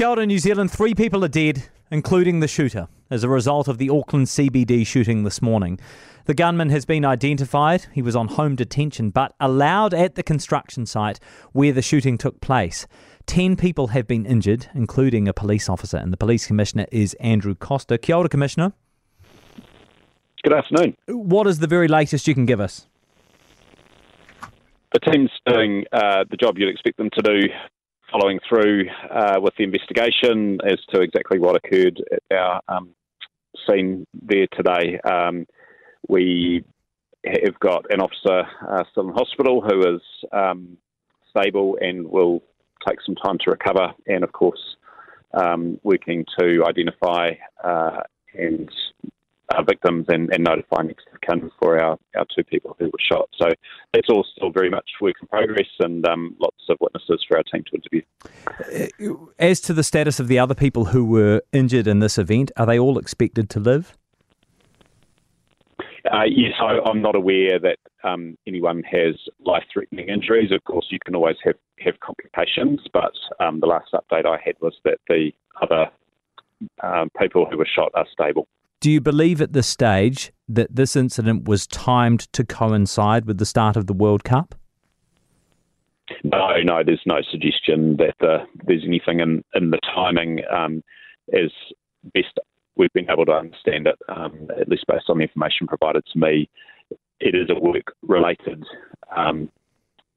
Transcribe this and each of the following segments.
Kia ora, New Zealand. Three people are dead, including the shooter, as a result of the Auckland CBD shooting this morning. The gunman has been identified. He was on home detention, but allowed at the construction site where the shooting took place. Ten people have been injured, including a police officer, and the police commissioner is Andrew Coster. Kia ora, Commissioner. Good afternoon. What is the very latest you can give us? The team's doing uh, the job you'd expect them to do, following through uh, with the investigation as to exactly what occurred at our um, scene there today. Um, we have got an officer uh, still in hospital who is um, stable and will take some time to recover, and of course, um, working to identify uh, and uh, victims and, and next of kin for our, our two people who were shot. So it's all still very much work in progress and um, lots of witnesses for our team to interview. As to the status of the other people who were injured in this event, are they all expected to live? Uh, yes, I, am not aware that um, anyone has life-threatening injuries. Of course, you can always have, have complications, but um, the last update I had was that the other um, people who were shot are stable. Do you believe at this stage that this incident was timed to coincide with the start of the World Cup? No, no, there's no suggestion that uh, there's anything in, in the timing. Um, as best we've been able to understand it, um, at least based on the information provided to me, it is a work related um,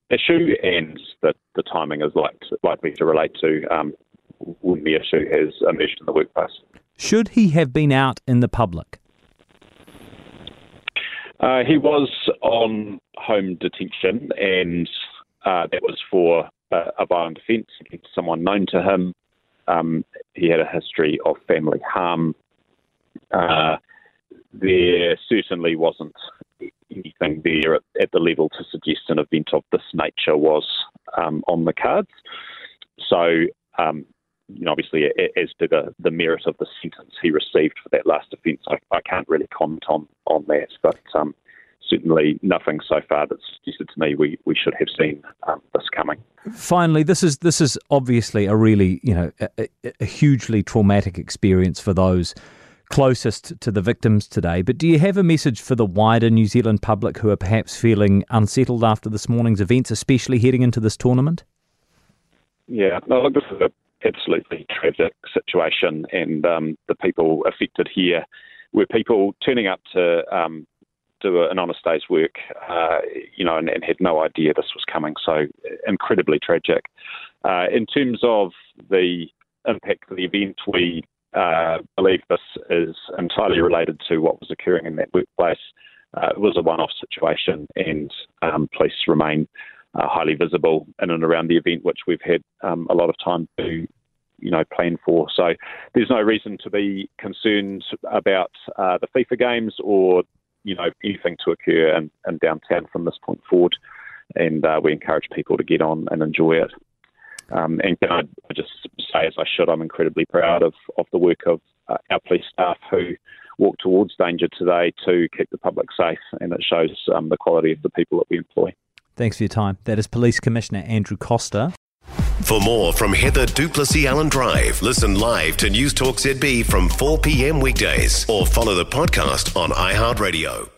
issue, and that the timing is like, likely to relate to um, when the issue has emerged in the workplace. Should he have been out in the public? Uh, he was on home detention, and uh, that was for uh, a violent offence against someone known to him. Um, he had a history of family harm. Uh, there certainly wasn't anything there at, at, the level to suggest an event of this nature was um, on the cards. So um, you know, obviously, as to the, the merit of the sentence he received for that last offence, I, I can't really comment on, on that. But um, certainly nothing so far that's suggested to me we, we should have seen um, this coming. Finally, this is this is obviously a really you know a, a hugely traumatic experience for those closest to the victims today. But do you have a message for the wider New Zealand public who are perhaps feeling unsettled after this morning's events, especially heading into this tournament? Yeah, no, look, this is a absolutely tragic situation, and um, the people affected here were people turning up to um, do an honest day's work, uh, you know, and, and, had no idea this was coming. So incredibly tragic. Uh, in terms of the impact of the event, we uh, believe this is entirely related to what was occurring in that workplace. Uh, it was a one-off situation, and um, police remain uh, highly visible in and around the event, which we've had um, a lot of time to you know plan for. So there's no reason to be concerned about uh, the FIFA games or you know anything to occur in, in downtown from this point forward. And uh, we encourage people to get on and enjoy it. Um, and can I, just say, as I should, I'm incredibly proud of, of the work of uh, our police staff who walk towards danger today to keep the public safe, and it shows um, the quality of the people that we employ. Thanks for your time. That is Police Commissioner Andrew Coster. For more from Heather du Plessis-Allen Drive, listen live to Newstalk ZB from 4 p.m. weekdays or follow the podcast on iHeartRadio.